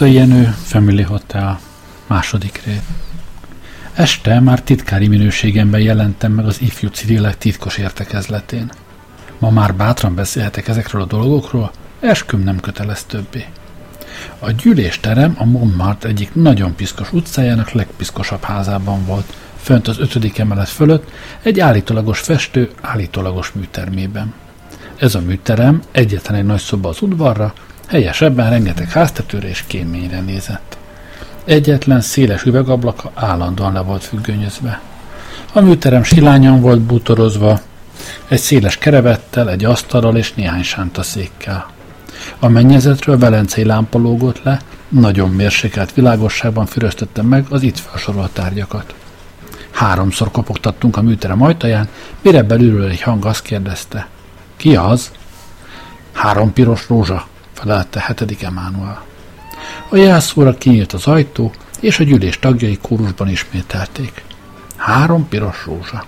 a Jenő Family Hotel második rész. Este már titkári minőségemben jelentem meg az ifjú civilek titkos értekezletén. Ma már bátran beszélhetek ezekről a dolgokról, esküm nem kötelez többé. A gyűlésterem a Montmartre egyik nagyon piszkos utcájának legpiszkosabb házában volt, fönt az ötödik emelet fölött, egy állítólagos festő állítólagos műtermében. Ez a műterem egyetlen egy nagy szoba az udvarra, Helyesebben rengeteg háztetőre és kéményre nézett. Egyetlen széles üvegablaka állandóan le volt függönyözve. A műterem silányan volt bútorozva, egy széles kerevettel, egy asztalral és néhány sántaszékkel. A mennyezetről velencei lámpa lógott le, nagyon mérsékelt világosságban füröztette meg az itt felsorolt tárgyakat. Háromszor kopogtattunk a műterem ajtaján, mire belülről egy hang azt kérdezte. Ki az? Három piros rózsa, felelte hetedik Emmanuel. A jelszóra kinyílt az ajtó, és a gyűlés tagjai kórusban ismételték. Három piros rózsa.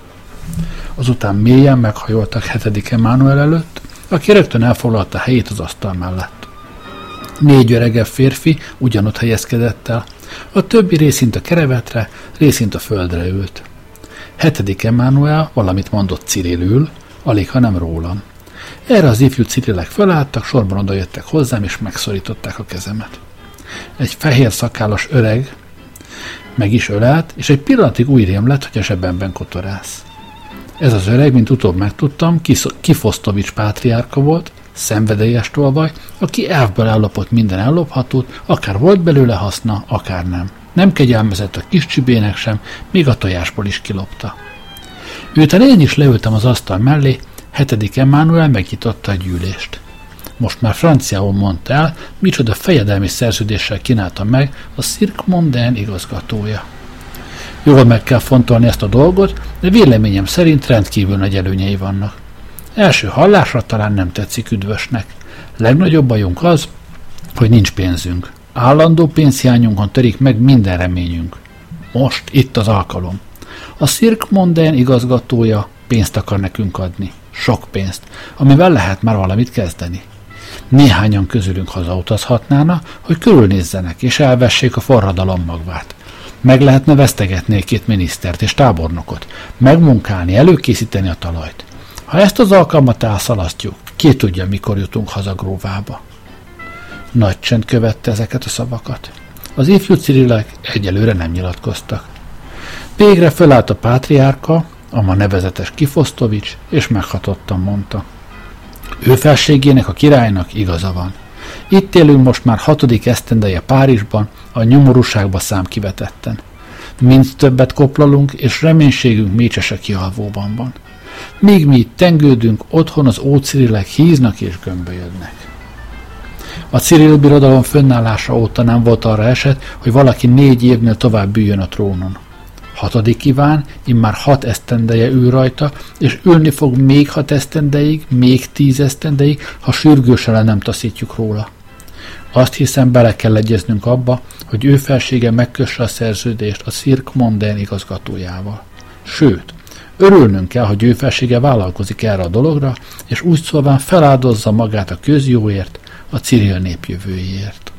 Azután mélyen meghajoltak hetedik Emmanuel előtt, aki rögtön elfoglalta helyét az asztal mellett. Négy öregebb férfi ugyanott helyezkedett el, a többi részint a kerevetre, részint a földre ült. Hetedik Emmanuel valamit mondott Cirilül, alig ha nem rólam. Erre az ifjú cirilek felálltak, sorban odajöttek hozzám, és megszorították a kezemet. Egy fehér szakállas öreg meg is ölelt, és egy pillanatig úgy rém lett, hogy a zsebemben kotorász. Ez az öreg, mint utóbb megtudtam, Kifosztovics pátriárka volt, szenvedélyes tolvaj, aki elvből ellopott minden ellophatót, akár volt belőle haszna, akár nem. Nem kegyelmezett a kis csibének sem, még a tojásból is kilopta. Miután én is leültem az asztal mellé, Hetedik Emmanuel megnyitotta a gyűlést. Most már franciául mondta el, micsoda fejedelmi szerződéssel kínálta meg a Cirque Mondain igazgatója. Jól meg kell fontolni ezt a dolgot, de véleményem szerint rendkívül nagy előnyei vannak. Első hallásra talán nem tetszik üdvösnek. Legnagyobb bajunk az, hogy nincs pénzünk. Állandó pénzhiányunkon törik meg minden reményünk. Most itt az alkalom. A Cirque Mondain igazgatója pénzt akar nekünk adni sok pénzt, amivel lehet már valamit kezdeni. Néhányan közülünk hazautazhatnána, hogy körülnézzenek és elvessék a forradalom magvát. Meg lehetne vesztegetni két minisztert és tábornokot, megmunkálni, előkészíteni a talajt. Ha ezt az alkalmat elszalasztjuk, ki tudja, mikor jutunk haza Gróvába. Nagy csend követte ezeket a szavakat. Az ifjú cirilek egyelőre nem nyilatkoztak. Végre fölállt a pátriárka, a ma nevezetes Kifosztovics, és meghatottan mondta. Ő felségének a királynak igaza van. Itt élünk most már hatodik esztendeje Párizsban, a nyomorúságba szám kivetetten. Mind többet koplalunk, és reménységünk mécsesek kialvóban van. Míg mi itt tengődünk, otthon az ócirilek híznak és gömbölyödnek. A Cyril birodalom fönnállása óta nem volt arra eset, hogy valaki négy évnél tovább üljön a trónon. Hatodik Iván immár hat esztendeje ül rajta, és ülni fog még hat esztendeig, még tíz esztendeig, ha sürgősen le nem taszítjuk róla. Azt hiszem, bele kell egyeznünk abba, hogy ő felsége megkösse a szerződést a Cirque Mondain igazgatójával. Sőt, örülnünk kell, hogy ő felsége vállalkozik erre a dologra, és úgy szólván feláldozza magát a közjóért, a Cyril népjövőjéért.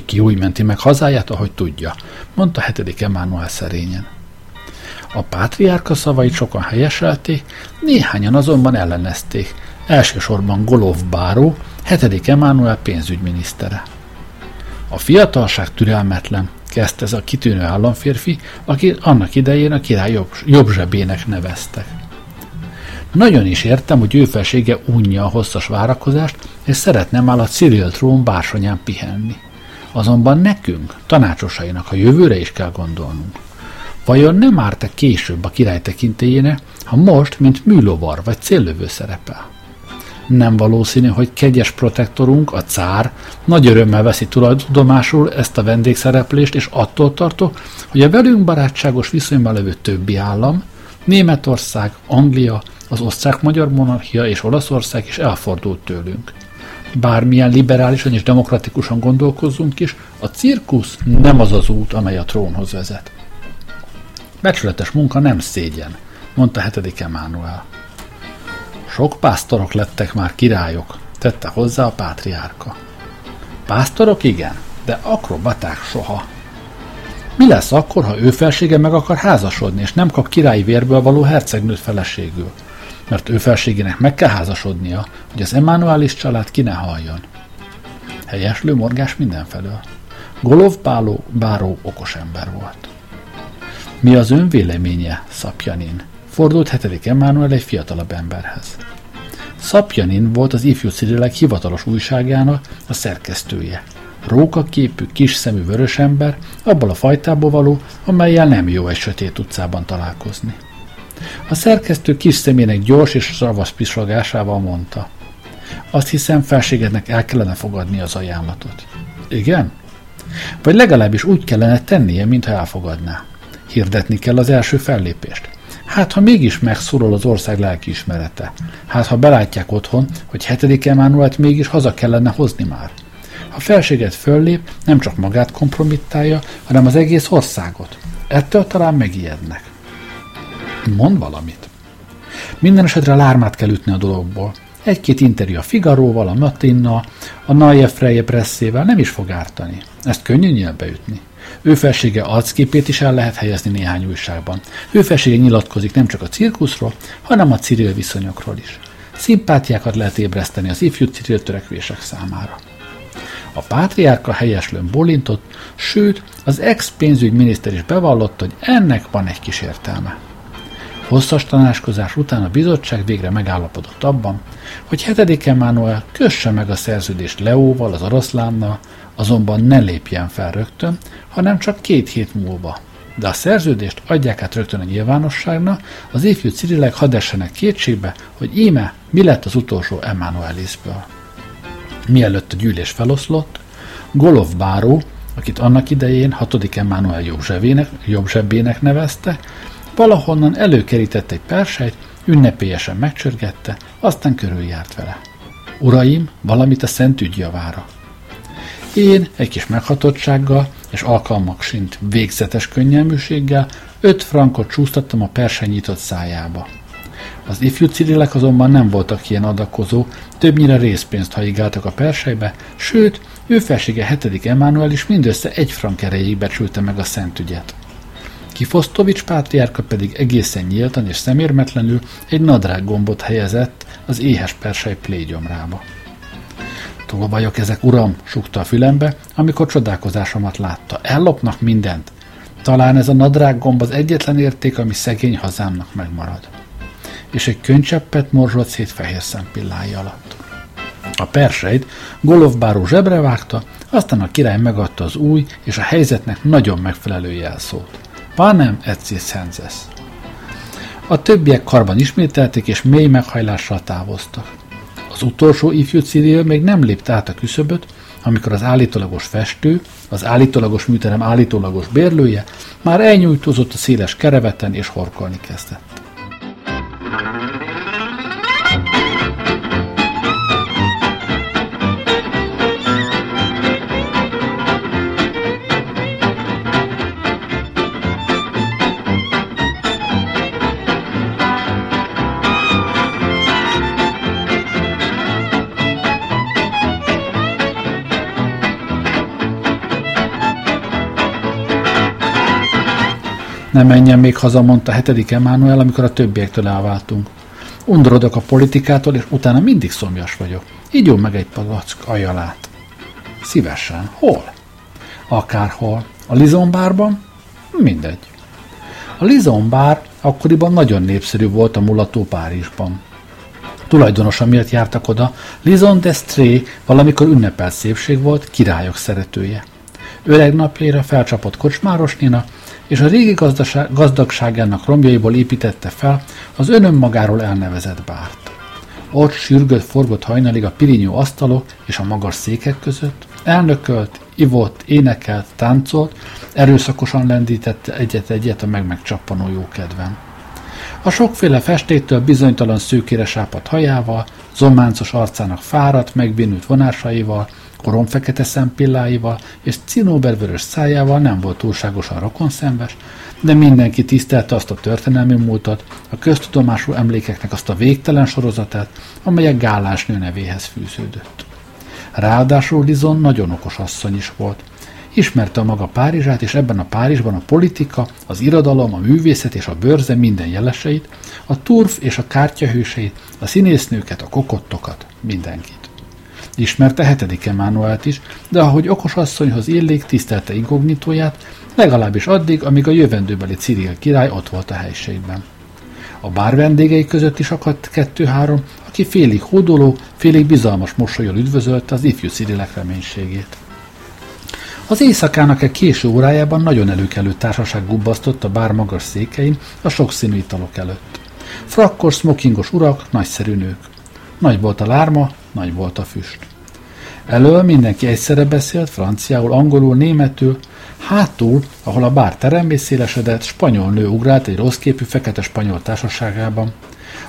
Ki úgy menti meg hazáját, ahogy tudja, mondta hetedik Emmanuel szerényen. A pátriárka szavait sokan helyeselték, néhányan azonban ellenezték, elsősorban Golov Báró, hetedik Emmanuel pénzügyminisztere. A fiatalság türelmetlen, kezdte ez a kitűnő államférfi, aki annak idején a király jobb, jobb zsebének neveztek. Nagyon is értem, hogy ő felsége unja a hosszas várakozást, és szeretne már a Cyril trón bársonyán pihenni. Azonban nekünk, tanácsosainak a jövőre is kell gondolnunk. Vajon nem árt-e később a király tekintélyének, ha most, mint műlovar vagy céllövő szerepel? Nem valószínű, hogy kegyes protektorunk, a cár, nagy örömmel veszi tudomásul ezt a vendégszereplést, és attól tartok, hogy a velünk barátságos viszonyban levő többi állam, Németország, Anglia, az osztrák-magyar monarchia és Olaszország is elfordult tőlünk. Bármilyen liberálisan és demokratikusan gondolkozzunk is, a cirkusz nem az az út, amely a trónhoz vezet. Becsületes munka nem szégyen, mondta hetedik Emmanuel. Sok pásztorok lettek már királyok, tette hozzá a pátriárka. Pásztorok igen, de akrobaták soha. Mi lesz akkor, ha ő felsége meg akar házasodni, és nem kap királyi vérből való hercegnőt feleségül? Mert ő felségének meg kell házasodnia, hogy az Emmanuelis család ki ne halljon. Helyeslő morgás mindenfelől. Golov Báló báró okos ember volt. Mi az ön véleménye, Szapjanin? Fordult hetedik Emmanuel egy fiatalabb emberhez. Szapjanin volt az ifjú Cirilek hivatalos újságának a szerkesztője. Rókaképű, kis szemű vörösember, abból a fajtából való, amelyel nem jó egy sötét utcában találkozni. A szerkesztő kis szemének gyors és ravasz pislogásával mondta. Azt hiszem, felségednek el kellene fogadni az ajánlatot. Igen? Vagy legalábbis úgy kellene tennie, mintha elfogadná. Hirdetni kell az első fellépést. Hát, ha mégis megszólal az ország lelkiismerete. Hát, ha belátják otthon, hogy hetedik Emánuelt mégis haza kellene hozni már. Ha felséget föllép, nem csak magát kompromittálja, hanem az egész országot. Ettől talán megijednek. Mond valamit. Minden esetre lármát kell ütni a dologból. Egy-két interjú a Figaróval, a Matinna, a Naje Freje presszével nem is fog ártani. Ezt könnyű nyelbe ütni. Ő felsége arcképét is el lehet helyezni néhány újságban. Ő felsége nyilatkozik nem csak a cirkuszról, hanem a Cyril viszonyokról is. Szimpátiákat lehet ébreszteni az ifjú Cyril törekvések számára. A pátriárka helyeslőn bolintott, sőt, az ex-pénzügyminiszter is bevallotta, hogy ennek van egy kis értelme. Hosszas tanácskozás után a bizottság végre megállapodott abban, hogy hetedik Emmanuel kösse meg a szerződést Leóval, az oroszlánnal, azonban ne lépjen fel rögtön, hanem csak két hét múlva. De a szerződést adják át rögtön a nyilvánosságnak, az ifjú Cirilek hadd essenek kétségbe, hogy íme mi lett az utolsó Emmanuelisből. Mielőtt a gyűlés feloszlott, Golov báró, akit annak idején 6. Emmanuel jobbzsebének, jobbzsebének nevezte, valahonnan előkerített egy persejt, ünnepélyesen megcsörgette, aztán körüljárt vele. Uraim, valamit a szent ügy javára. Én egy kis meghatottsággal és alkalmak sint végzetes könnyelműséggel öt frankot csúsztattam a perseny nyitott szájába. Az ifjú cirilek azonban nem voltak ilyen adakozó, többnyire részpénzt haigáltak a persejbe, sőt, ő felsége hetedik Emmanuel is mindössze egy frank erejéig becsülte meg a szent ügyet. Kifosztovics pátriárka pedig egészen nyíltan és szemérmetlenül egy nadrág gombot helyezett az éhes persej plégyomrába. Túl vagyok ezek, uram, sukta a fülembe, amikor csodálkozásomat látta. Ellopnak mindent. Talán ez a nadrág gomb az egyetlen érték, ami szegény hazámnak megmarad. És egy könycseppet morzsolt szét fehér szempillája alatt. A perseit Golovbáró zsebre vágta, aztán a király megadta az új és a helyzetnek nagyon megfelelő jelszót. Panem et senses. A többiek karban ismételték, és mély meghajlással távoztak. Az utolsó ifjú Cyril még nem lépte át a küszöböt, amikor az állítólagos festő, az állítólagos műterem állítólagos bérlője már elnyújtózott a széles kereveten és horkolni kezdett. Nem menjen még haza, mondta hetedik Emmanuel, amikor a többiektől elváltunk. Undorodok a politikától, és utána mindig szomjas vagyok. Így meg egy palack ajalát. Szívesen. Hol? Akárhol. A Lizombárban? Mindegy. A Lizombár akkoriban nagyon népszerű volt a mulató Párizsban. Tulajdonosa miatt jártak oda, Lison d'Estré valamikor ünnepelt szépség volt, királyok szeretője. Öreg napjaira felcsapott kocsmárosnéna, és a régi gazdagságának romjaiból építette fel az önön magáról elnevezett bárt. Ott sürgött, forgott hajnalig a pirinyó asztalok és a magas székek között, elnökölt, ivott, énekelt, táncolt, erőszakosan lendítette egyet-egyet a meg-megcsappanó jókedven. A sokféle festéktől bizonytalan szőkére sápadt hajával, zománcos arcának fáradt, megbénült vonásaival, koromfekete szempilláival és cinóbervörös szájával nem volt túlságosan rokonszenves, de mindenki tisztelte azt a történelmi múltat, a köztudomású emlékeknek azt a végtelen sorozatát, amelyek Gálás nő nevéhez fűződött. Ráadásul Lizon nagyon okos asszony is volt. Ismerte a maga Párizsát, és ebben a Párizsban a politika, az irodalom, a művészet és a bőrze minden jeleseit, a turf és a kártyahőseit, a színésznőket, a kokottokat, mindenkit. Ismerte hetedik Emánuelt is, de ahogy okos asszonyhoz illik, tisztelte inkognitóját, legalábbis addig, amíg a jövendőbeli Cyril király ott volt a helységben. A bár vendégei között is akadt kettő-három, aki félig hódoló, félig bizalmas mosolyol üdvözölte az ifjú Cyrilek reménységét. Az éjszakának egy késő órájában nagyon előkelő társaság gubbasztott a bár magas székein a sokszínű italok előtt. Frakkos, smokingos urak, nagyszerű nők. Nagy volt a lárma, nagy volt a füst. Elől mindenki egyszerre beszélt, franciául, angolul, németül, hátul, ahol a bár terembé szélesedett, spanyol nő ugrált egy rosszképű fekete spanyol társaságában.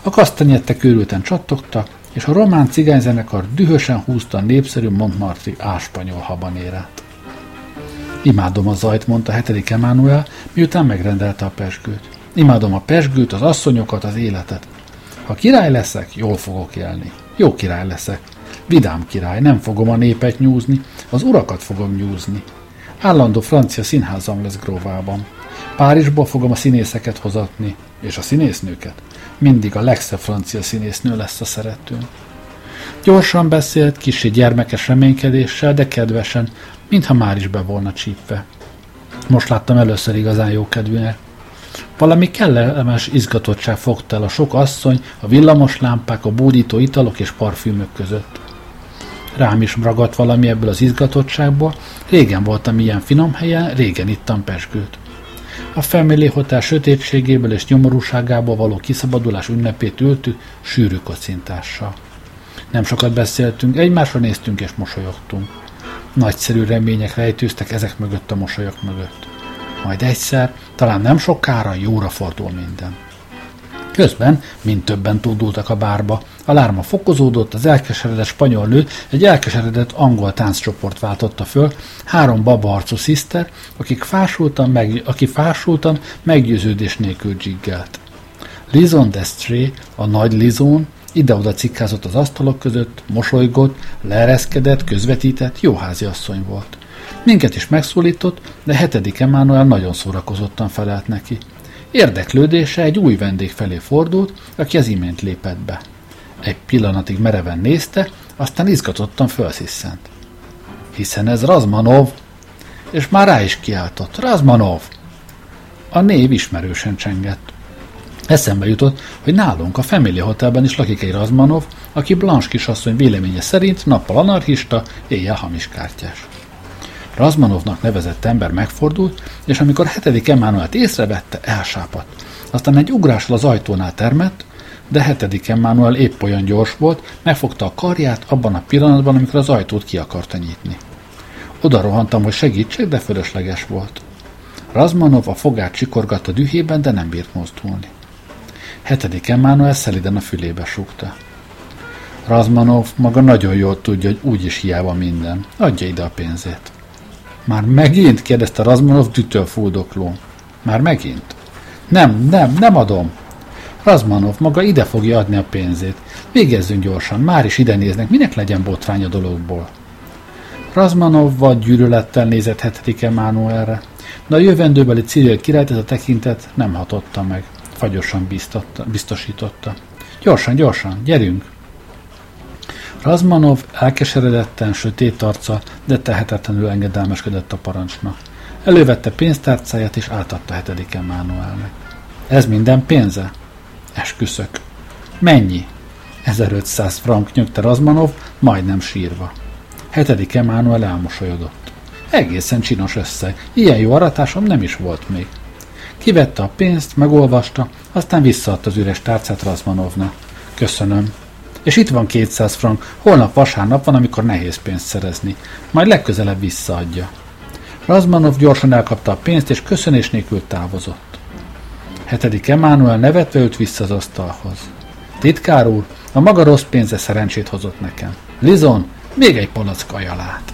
A kasztanyettek őrülten csattogtak, és a román cigányzenekar dühösen húzta a népszerű Montmartri áspanyol habanérát. Imádom a zajt, mondta hetedik Emmanuel, miután megrendelte a pesgőt. Imádom a pesgőt, az asszonyokat, az életet. Ha király leszek, jól fogok élni. Jó király leszek. Vidám király, nem fogom a népet nyúzni, az urakat fogom nyúzni. Állandó francia színházam lesz Gróvában. Párizsból fogom a színészeket hozatni, és a színésznőket. Mindig a legszebb francia színésznő lesz a szeretőm. Gyorsan beszélt, kicsi gyermekes reménykedéssel, de kedvesen, mintha már is be volna csípve. Most láttam először igazán jókedvűnek. Valami kellemes izgatottság fogta el a sok asszony, a villamos lámpák, a bódító italok és parfümök között. Rám is ragadt valami ebből az izgatottságból, régen voltam ilyen finom helyen, régen ittam pesgőt. A Family Hotel sötétségéből és nyomorúságából való kiszabadulás ünnepét ültük sűrű kocintással. Nem sokat beszéltünk, egymásra néztünk és mosolyogtunk. Nagyszerű remények rejtőztek ezek mögött a mosolyok mögött. Majd egyszer, talán nem sokára jóra fordul minden. Közben mind többen tudultak a bárba. A lárma fokozódott, az elkeseredett spanyol nő egy elkeseredett angol tánccsoport váltotta föl, három babaarcú sziszter, akik fásultan, meg, aki fásultan meggyőződés nélkül dzsiggelt. Lizon Destré, a nagy Lizon, ide-oda cikkázott az asztalok között, mosolygott, leereszkedett, közvetített, jóházi asszony volt. Minket is megszólított, de hetedik Emmanuel nagyon szórakozottan felelt neki. Érdeklődése egy új vendég felé fordult, aki az imént lépett be. Egy pillanatig mereven nézte, aztán izgatottan felsziszent. Hiszen ez Razmanov, és már rá is kiáltott. Razmanov! A név ismerősen csengett. Eszembe jutott, hogy nálunk a Family Hotelben is lakik egy Razmanov, aki Blanche kisasszony véleménye szerint nappal anarchista, éjjel hamiskártyás. Razmanovnak nevezett ember megfordult, és amikor hetedik Emmanuelt észrevette, elsápadt. Aztán egy ugrással az ajtónál termett, de hetedik Emmanuel épp olyan gyors volt, megfogta a karját abban a pillanatban, amikor az ajtót ki akarta nyitni. Oda rohantam, hogy segítsek, de fölösleges volt. Razmanov a fogát csikorgatta dühében, de nem bírt mozdulni. Hetedik Emmanuel szeliden a fülébe súgta. Razmanov maga nagyon jól tudja, hogy úgyis hiába minden. Adja ide a pénzét. Már megint? kérdezte Razmanov dütől fuldokló. Már megint? Nem, nem, nem adom. Razmanov maga ide fogja adni a pénzét. Végezzünk gyorsan, már is ide néznek, minek legyen botrány a dologból. Razmanov vagy gyűlölettel nézett hetedik Emmanuelre. de a jövendőbeli Cyril királyt ez a tekintet nem hatotta meg. Fagyosan biztosította. Gyorsan, gyorsan, gyerünk! Razmanov elkeseredetten, sötét arca, de tehetetlenül engedelmeskedett a parancsnak. Elővette pénztárcáját és átadta hetedik Emmanuelnek. Ez minden pénze? Esküszök. Mennyi? 1500 frank nyögte Razmanov, majdnem sírva. Hetedik Emmanuel elmosolyodott. Egészen csinos összeg. Ilyen jó aratásom nem is volt még. Kivette a pénzt, megolvasta, aztán visszaadta az üres tárcát Razmanovnak. Köszönöm. És itt van 200 frank. Holnap vasárnap van, amikor nehéz pénzt szerezni. Majd legközelebb visszaadja. Razmanov gyorsan elkapta a pénzt, és köszönés nélkül távozott. Hetedik Emmanuel nevetve ült vissza az asztalhoz. Titkár úr, a maga rossz pénze szerencsét hozott nekem. Lizon, még egy palack ajalát.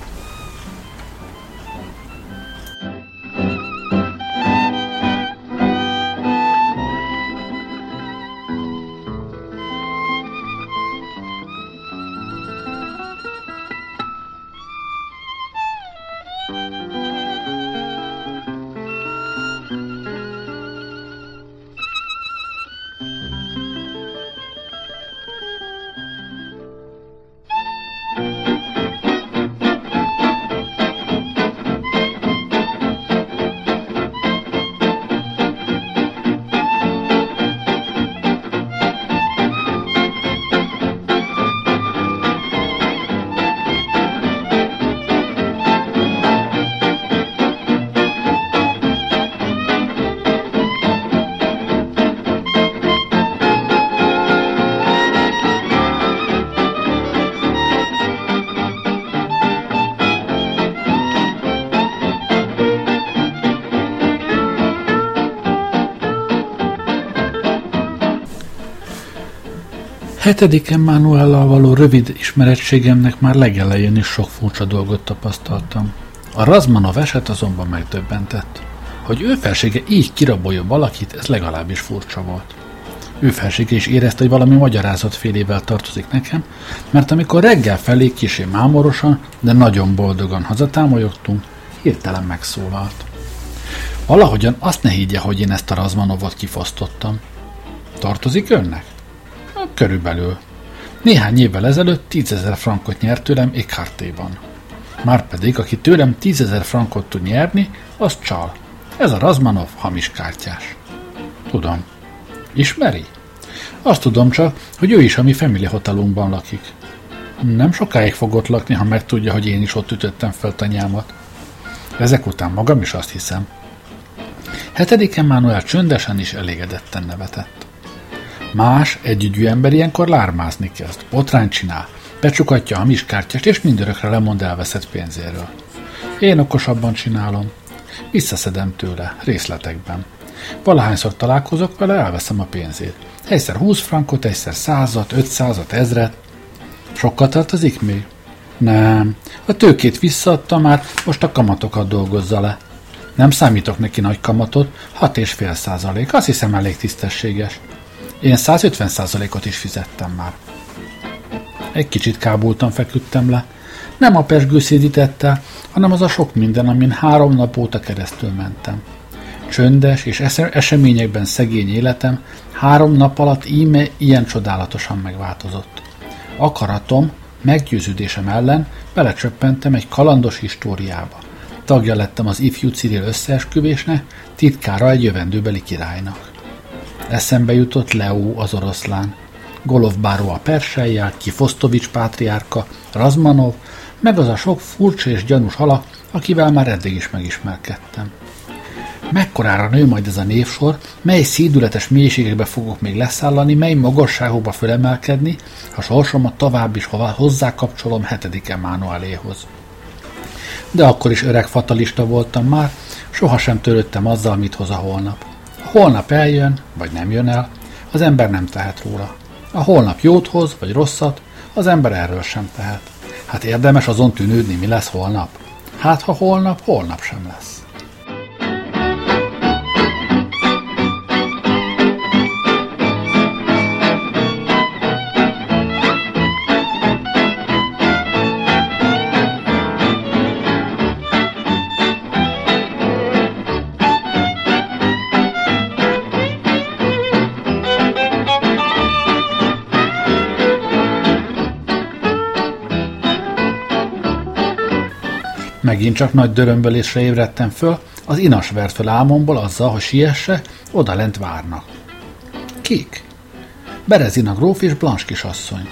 Hetedik Emmanuellal való rövid ismerettségemnek már legelején is sok furcsa dolgot tapasztaltam. A Razmanov eset azonban megdöbbentett. Hogy ő felsége így kirabolja valakit, ez legalábbis furcsa volt. Ő felsége is érezte, hogy valami magyarázat félével tartozik nekem, mert amikor reggel felé kisé mámorosan, de nagyon boldogan hazatámolyogtunk, hirtelen megszólalt. Valahogyan azt ne higgye, hogy én ezt a Razmanovot kifosztottam. Tartozik önnek? Körülbelül. Néhány évvel ezelőtt tízezer frankot nyert tőlem Ékhartéban. Márpedig, aki tőlem tízezer frankot tud nyerni, az csal. Ez a Razmanov hamis kártyás. Tudom. Ismeri? Azt tudom csak, hogy ő is a mi family hotelunkban lakik. Nem sokáig fogott lakni, ha megtudja, hogy én is ott ütöttem fel tanyámat. Ezek után magam is azt hiszem. Hetedik Emmanuel csöndesen is elégedetten nevetett. Más, együgyű ember ilyenkor lármázni kezd, botrány csinál, becsukatja a miskártyást, és mindörökre lemond elveszett pénzéről. Én okosabban csinálom. Visszaszedem tőle, részletekben. Valahányszor találkozok vele, elveszem a pénzét. Egyszer 20 frankot, egyszer százat, ötszázat, ezret. Sokkal tartozik még? Nem. A tőkét visszaadta már, most a kamatokat dolgozza le. Nem számítok neki nagy kamatot, 6,5 százalék, azt hiszem elég tisztességes. Én 150%-ot is fizettem már. Egy kicsit kábultan feküdtem le. Nem a pesgő szédítette, hanem az a sok minden, amin három nap óta keresztül mentem. Csöndes és eseményekben szegény életem három nap alatt íme ilyen csodálatosan megváltozott. Akaratom, meggyőződésem ellen belecsöppentem egy kalandos históriába. Tagja lettem az ifjú Cyril összeesküvésnek, titkára egy jövendőbeli királynak. Eszembe jutott Leo az oroszlán, Golov báró a persejjel, Kifosztovics pátriárka, Razmanov, meg az a sok furcsa és gyanús hala, akivel már eddig is megismerkedtem. Mekkorára nő majd ez a névsor, mely szédületes mélységekbe fogok még leszállani, mely magasságokba fölemelkedni, ha sorsomat tovább is hová hozzákapcsolom hetedik Emmanueléhoz. De akkor is öreg fatalista voltam már, sohasem törődtem azzal, mit hoz a holnap. Holnap eljön, vagy nem jön el, az ember nem tehet róla. A holnap jót hoz, vagy rosszat, az ember erről sem tehet. Hát érdemes azon tűnődni, mi lesz holnap. Hát ha holnap, holnap sem lesz. Megint csak nagy dörömbölésre ébredtem föl, az inas vert föl álmomból azzal, hogy siesse, oda lent várnak. Kik? Berezina gróf és Blanche kisasszony.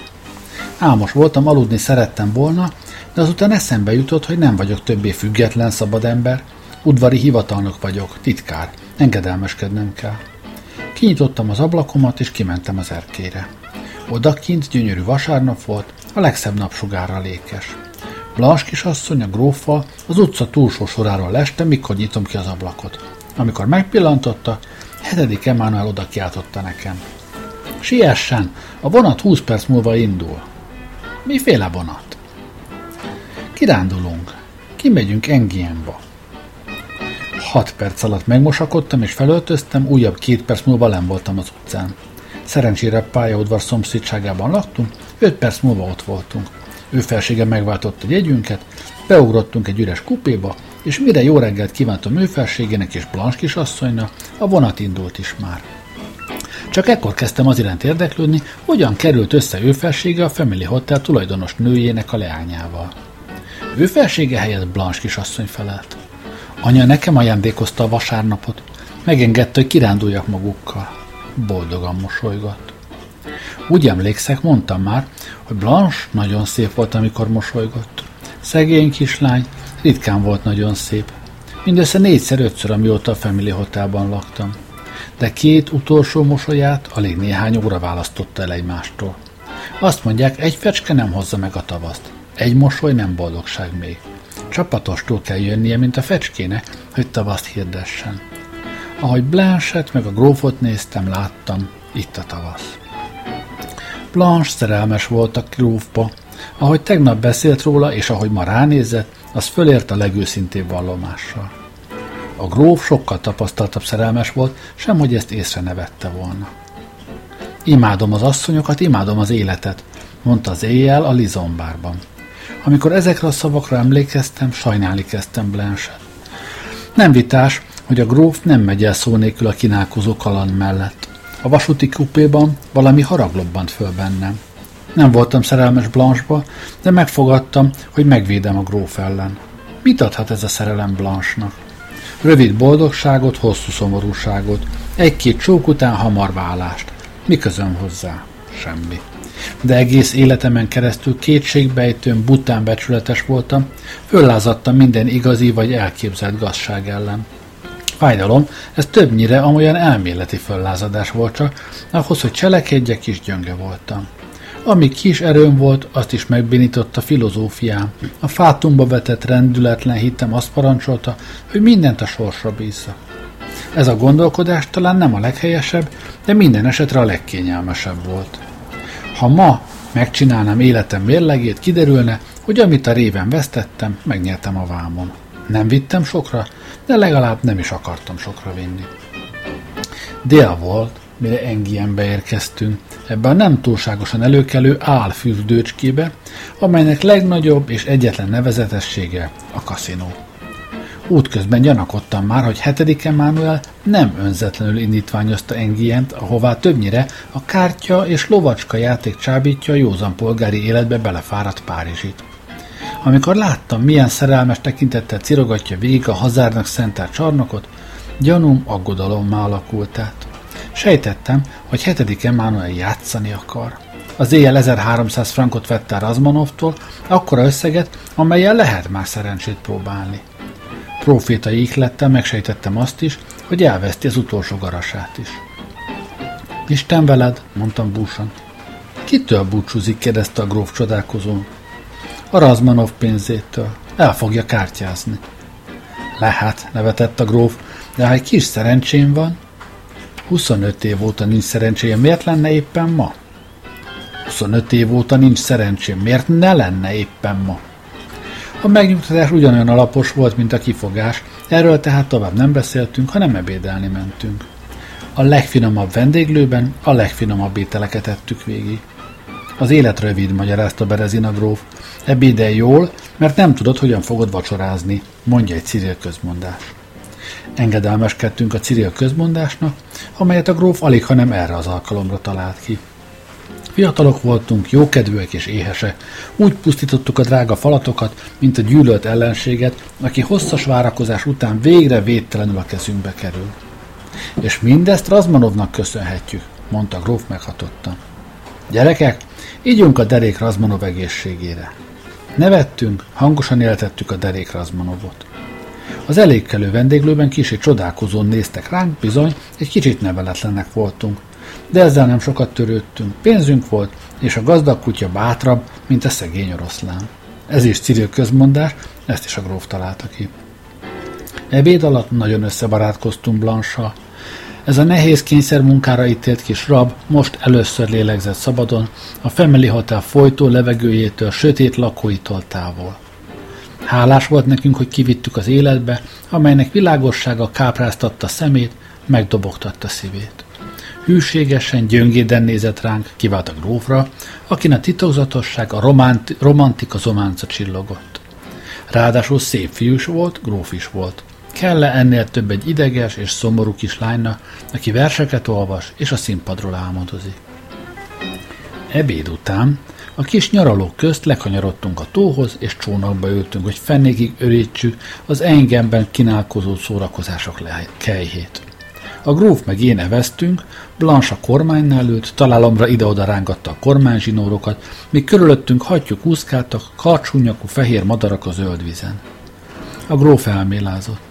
Álmos voltam, aludni szerettem volna, de azután eszembe jutott, hogy nem vagyok többé független szabad ember, udvari hivatalnok vagyok, titkár, engedelmeskednem kell. Kinyitottam az ablakomat, és kimentem az erkére. Odakint gyönyörű vasárnap volt, a legszebb napsugárra lékes. Blanche kisasszony a gróffal az utca túlsó soráról leste, mikor nyitom ki az ablakot. Amikor megpillantotta, hetedik Emmanuel oda kiáltotta nekem. Siessen, a vonat 20 perc múlva indul. Miféle vonat? Kirándulunk. Kimegyünk Engienba. Hat perc alatt megmosakodtam és felöltöztem, újabb két perc múlva nem voltam az utcán. Szerencsére pályaudvar szomszédságában laktunk, öt perc múlva ott voltunk. Ő felsége megváltott a jegyünket, beugrottunk egy üres kupéba, és mire jó reggelt kívántam ő felségének és Blanche kisasszonynak, a vonat indult is már. Csak ekkor kezdtem az iránt érdeklődni, hogyan került össze ő felsége a Family Hotel tulajdonos nőjének a leányával. Ő felsége helyett Blanche kisasszony felelt. Anya nekem ajándékozta a vasárnapot, megengedte, hogy kiránduljak magukkal. Boldogan mosolygott. Úgy emlékszek, mondtam már, hogy Blanche nagyon szép volt, amikor mosolygott. Szegény kislány, ritkán volt nagyon szép. Mindössze négyszer-ötször, amióta a Family Hotelban laktam. De két utolsó mosolyát alig néhány óra választotta el egymástól. Azt mondják, egy fecske nem hozza meg a tavaszt. Egy mosoly nem boldogság még. Csapatostól kell jönnie, mint a fecskének, hogy tavaszt hirdessen. Ahogy Blanchett meg a grófot néztem, láttam, itt a tavasz. Blanche szerelmes volt a grófba, ahogy tegnap beszélt róla, és ahogy ma ránézett, az fölért a legőszintébb vallomással. A gróf sokkal tapasztaltabb szerelmes volt, sem hogy ezt észre ne vette volna. Imádom az asszonyokat, imádom az életet, mondta az éjjel a Lizombárban. Amikor ezekre a szavakra emlékeztem, sajnálni kezdtem Blanche-et. Nem vitás, hogy a gróf nem megy el szó nélkül a kínálkozó kaland mellett. A vasúti kupéban valami harag lobbant föl bennem. Nem voltam szerelmes Blanche-ba, de megfogadtam, hogy megvédem a gróf ellen. Mit adhat ez a szerelem Blanche-nak? Rövid boldogságot, hosszú szomorúságot, egy-két csók után hamar válást. Mi közöm hozzá? Semmi de egész életemen keresztül kétségbejtőn bután becsületes voltam, föllázadtam minden igazi vagy elképzelt gazság ellen. Fájdalom, ez többnyire amolyan elméleti föllázadás volt csak, ahhoz, hogy cselekedjek is gyönge voltam. Ami kis erőm volt, azt is megbénított a filozófiám. A fátumba vetett rendületlen hittem azt parancsolta, hogy mindent a sorsra bízza. Ez a gondolkodás talán nem a leghelyesebb, de minden esetre a legkényelmesebb volt. Ha ma megcsinálnám életem mérlegét, kiderülne, hogy amit a réven vesztettem, megnyertem a vámon. Nem vittem sokra, de legalább nem is akartam sokra vinni. Dél volt, mire Engienbe érkeztünk, ebben a nem túlságosan előkelő álfürdőcskébe, amelynek legnagyobb és egyetlen nevezetessége a kaszinó. Útközben gyanakodtam már, hogy hetedik Emmanuel nem önzetlenül indítványozta Engient, ahová többnyire a kártya és lovacska játék csábítja a józan polgári életbe belefáradt Párizsit. Amikor láttam, milyen szerelmes tekintettel cirogatja végig a hazárnak szentelt csarnokot, gyanúm aggodalommá alakult át. Sejtettem, hogy hetedik Emmanuel játszani akar. Az éjjel 1300 frankot vette Razmanovtól, akkora összeget, amelyel lehet már szerencsét próbálni. Profétai ihlettel megsejtettem azt is, hogy elveszti az utolsó garasát is. Isten veled, mondtam búsan. Kitől búcsúzik, kérdezte a gróf csodálkozón. A Razmanov pénzétől. El fogja kártyázni. Lehet, nevetett a gróf, de ha egy kis szerencsém van, 25 év óta nincs szerencsém, miért lenne éppen ma? 25 év óta nincs szerencsém, miért ne lenne éppen ma? A megnyugtatás ugyanolyan alapos volt, mint a kifogás, erről tehát tovább nem beszéltünk, hanem ebédelni mentünk. A legfinomabb vendéglőben a legfinomabb ételeket ettük végig. Az élet rövid, magyarázta Berezina gróf. Ebédel jól, mert nem tudod, hogyan fogod vacsorázni, mondja egy Cyril közmondás. Engedelmeskedtünk a Cyril közmondásnak, amelyet a gróf alig, hanem erre az alkalomra talált ki. Fiatalok voltunk, jókedvűek és éhesek. Úgy pusztítottuk a drága falatokat, mint a gyűlölt ellenséget, aki hosszas várakozás után végre védtelenül a kezünkbe kerül. És mindezt Razmanovnak köszönhetjük, mondta gróf meghatottan. Gyerekek, ígyunk a derék Razmanov egészségére. Nevettünk, hangosan éltettük a derék Razmanovot. Az elégkelő vendéglőben kicsit csodálkozón néztek ránk, bizony, egy kicsit neveletlenek voltunk. De ezzel nem sokat törődtünk. Pénzünk volt, és a gazdag kutya bátrabb, mint a szegény oroszlán. Ez is Cyril közmondás, ezt is a gróf találta ki. Ebéd alatt nagyon összebarátkoztunk Blansa. Ez a nehéz kényszer munkára ítélt kis rab most először lélegzett szabadon, a Family Hotel folytó levegőjétől, sötét lakóitól távol. Hálás volt nekünk, hogy kivittük az életbe, amelynek világossága kápráztatta szemét, megdobogtatta szívét. Hűségesen, gyöngéden nézett ránk, kivált a grófra, akin a titokzatosság, a romanti, romantika zománca csillogott. Ráadásul szép fiús volt, gróf is volt. Kell-e ennél több egy ideges és szomorú kis lányna, aki verseket olvas és a színpadról álmodozik? Ebéd után a kis nyaralók közt lekanyarodtunk a tóhoz, és csónakba ültünk, hogy fennékig örítsük az engemben kínálkozó szórakozások kejhét. A gróf meg én eveztünk, Blanche a kormánynál ült, találomra ide-oda rángatta a kormányzsinórokat, míg körülöttünk hattyúk úszkáltak, karcsúnyakú fehér madarak a zöld vízen. A gróf elmélázott.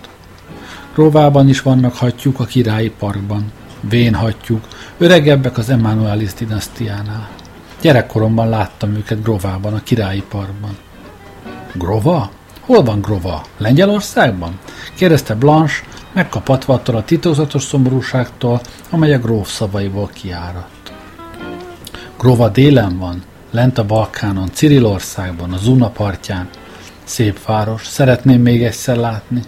Gróvában is vannak hattyúk a királyi parkban. Vén hattyúk, öregebbek az Emmanuelis dinasztiánál. Gyerekkoromban láttam őket Grovában, a királyi parkban. Grova? Hol van Grova? Lengyelországban? kérdezte Blanche, megkapatva attól a titokzatos szomorúságtól, amely a gróf szavaiból kiáradt. Grova délen van, lent a Balkánon, Cirilországban, a Zuna partján. Szép város, szeretném még egyszer látni.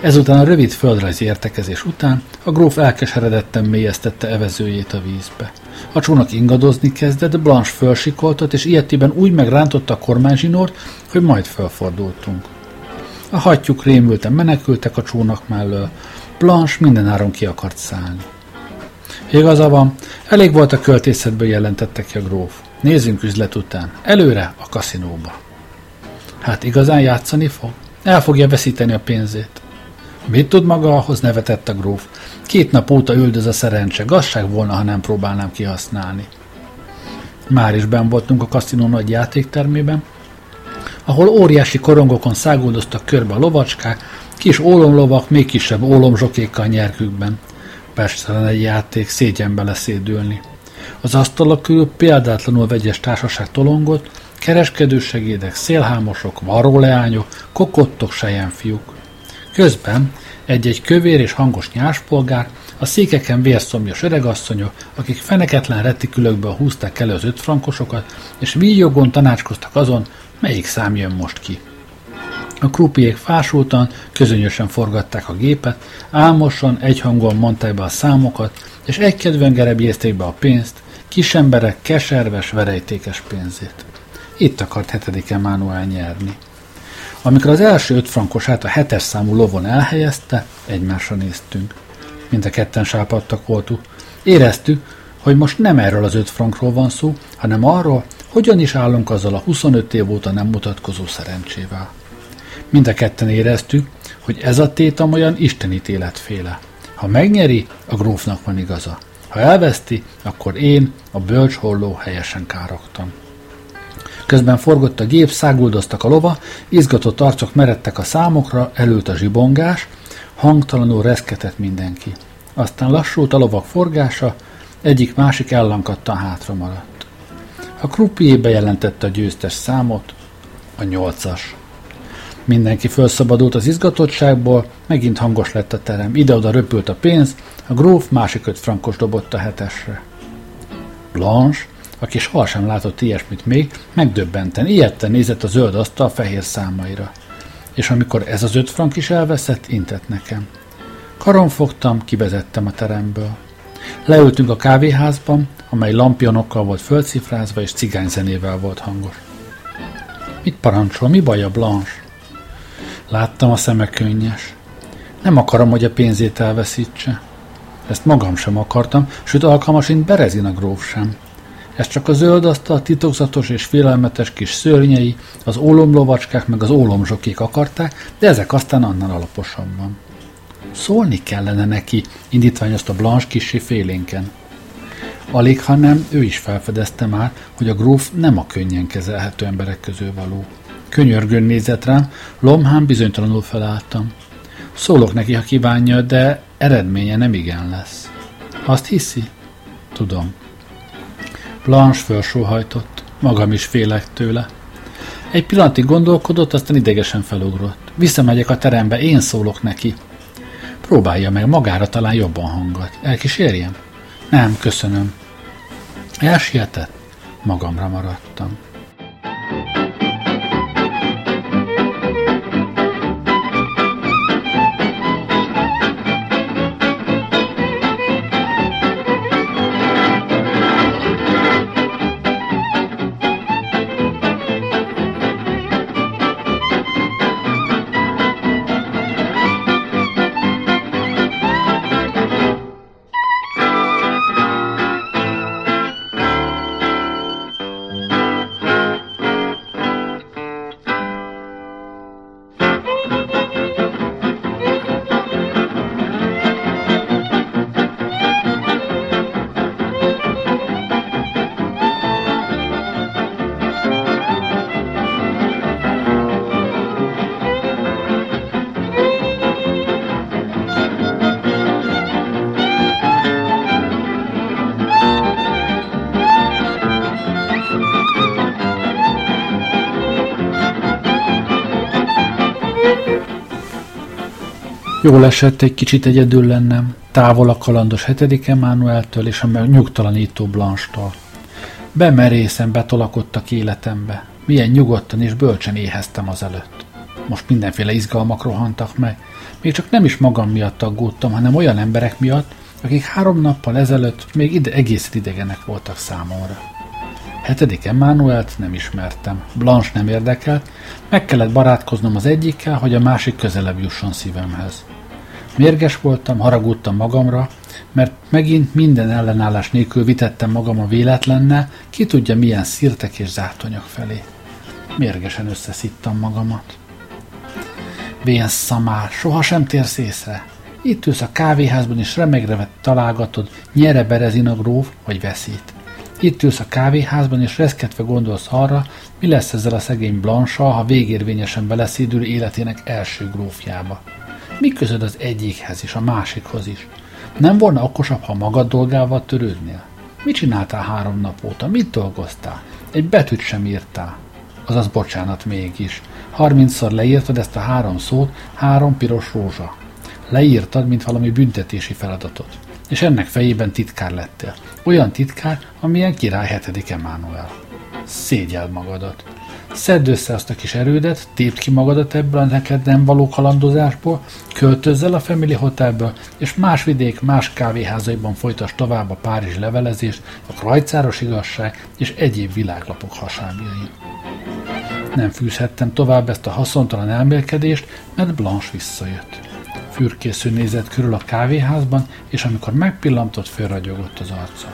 Ezután a rövid földrajzi értekezés után a gróf elkeseredetten mélyeztette evezőjét a vízbe. A csónak ingadozni kezdett, Blanche fölsikoltott, és ilyetiben úgy megrántotta a kormányzsinort, hogy majd felfordultunk. A hattyúk rémülten menekültek a csónak mellől. Blanche mindenáron ki akart szállni. Igaza van, elég volt a költészetből jelentette ki a gróf. Nézzünk üzlet után. Előre a kaszinóba. Hát igazán játszani fog? El fogja veszíteni a pénzét. Mit tud maga ahhoz nevetett a gróf? Két nap óta üldöz a szerencse, gazság volna, ha nem próbálnám kihasználni. Már is ben voltunk a kaszinó nagy játéktermében, ahol óriási korongokon száguldoztak körbe a lovacskák, kis ólomlovak, még kisebb ólomzsokékkal nyerkükben. Persze egy játék, szégyenbe leszédülni. Az asztalok körül példátlanul vegyes társaság tolongott, kereskedősegédek, szélhámosok, varróleányok, kokottok, sejenfiúk. Közben egy-egy kövér és hangos nyáspolgár, a székeken vérszomjas öregasszonyok, akik feneketlen retikülökből húzták elő az ötfrankosokat, és víjogon tanácskoztak azon, melyik szám jön most ki. A krupiék fásultan, közönösen forgatták a gépet, álmosan, egyhangon mondták be a számokat, és egykedven gerebjézték be a pénzt, kisemberek keserves, verejtékes pénzét. Itt akart hetedik Emmanuel nyerni. Amikor az első öt frankosát a hetes számú lovon elhelyezte, egymásra néztünk. Mind a ketten sápadtak voltunk. Éreztük, hogy most nem erről az öt frankról van szó, hanem arról, hogyan is állunk azzal a 25 év óta nem mutatkozó szerencsével. Mind a ketten éreztük, hogy ez a tétam olyan istenítéletféle. Ha megnyeri, a grófnak van igaza. Ha elveszti, akkor én, a bölcs holló helyesen károgtam. Közben forgott a gép, száguldoztak a lova, izgatott arcok meredtek a számokra, elült a zsibongás, hangtalanul reszketett mindenki. Aztán lassult a lovak forgása, egyik-másik ellankadtan hátra maradt. A krupié bejelentette a győztes számot, a nyolcas. Mindenki felszabadult az izgatottságból, megint hangos lett a terem, ide-oda röpült a pénz, a gróf másik öt frankos dobott a hetesre. Blanche, aki sohasem látott ilyesmit még, megdöbbenten, ilyetten nézett a zöld asztal fehér számaira. És amikor ez az öt frank is elveszett, intett nekem. Karon fogtam, kivezettem a teremből. Leültünk a kávéházban, amely lampionokkal volt fölcifrázva és cigányzenével volt hangos. Mit parancsol, mi baj a Blanche? Láttam a szeme könnyes. Nem akarom, hogy a pénzét elveszítse. Ezt magam sem akartam, sőt alkalmasint Berezina gróf sem. Ez csak a zöld asztal titokzatos és félelmetes kis szörnyei, az ólomlovacskák meg az ólomzsokék akarták, de ezek aztán annál alaposabban. Szólni kellene neki, indítványozta Blanche kisi félénken. Alig, ha nem, ő is felfedezte már, hogy a gróf nem a könnyen kezelhető emberek közül való. Könyörgön nézett rám, lomhán bizonytalanul felálltam. Szólok neki, ha kívánja, de eredménye nem igen lesz. Azt hiszi? Tudom. Blanche felsóhajtott. Magam is félek tőle. Egy pillanatig gondolkodott, aztán idegesen felugrott. Visszamegyek a terembe, én szólok neki. Próbálja meg, magára talán jobban hangot. Elkísérjem? Nem, köszönöm. Elsietett? Magamra maradtam. Jól esett egy kicsit egyedül lennem, távol a kalandos hetedik Emmanueltől és a nyugtalanító Blanstól. Bemerészen betolakodtak életembe. Milyen nyugodtan és bölcsen éheztem az előtt. Most mindenféle izgalmak rohantak meg. Még csak nem is magam miatt aggódtam, hanem olyan emberek miatt, akik három nappal ezelőtt még ide egész idegenek voltak számomra. Hetedik Emmanuelt nem ismertem, Blanche nem érdekelt, meg kellett barátkoznom az egyikkel, hogy a másik közelebb jusson szívemhez. Mérges voltam, haragudtam magamra, mert megint minden ellenállás nélkül vitettem magam a véletlennel, ki tudja milyen szirtek és zátonyok felé. Mérgesen összeszittam magamat. Vén szamár, sohasem térsz észre. Itt ülsz a kávéházban, és remegre találgatod, nyere berezin a gróf, vagy veszít. Itt ülsz a kávéházban, és reszketve gondolsz arra, mi lesz ezzel a szegény Blansa, ha végérvényesen beleszédül életének első grófjába. Mi az egyikhez és a másikhoz is? Nem volna okosabb, ha magad dolgával törődnél? Mit csináltál három nap óta? Mit dolgoztál? Egy betűt sem írtál. Azaz bocsánat mégis. Harmincszor leírtad ezt a három szót, három piros rózsa. Leírtad, mint valami büntetési feladatot. És ennek fejében titkár lettél. Olyan titkár, amilyen király hetedik Emmanuel. Szégyeld magadat. Szedd össze azt a kis erődet, tépd ki magadat ebből a neked nem való kalandozásból, költözz el a Family Hotelből, és más vidék, más kávéházaiban folytas tovább a Párizs levelezést, a krajcáros igazság és egyéb világlapok hasábjain. Nem fűzhettem tovább ezt a haszontalan elmélkedést, mert Blanche visszajött. Fürkésző nézett körül a kávéházban, és amikor megpillantott, fölragyogott az arca.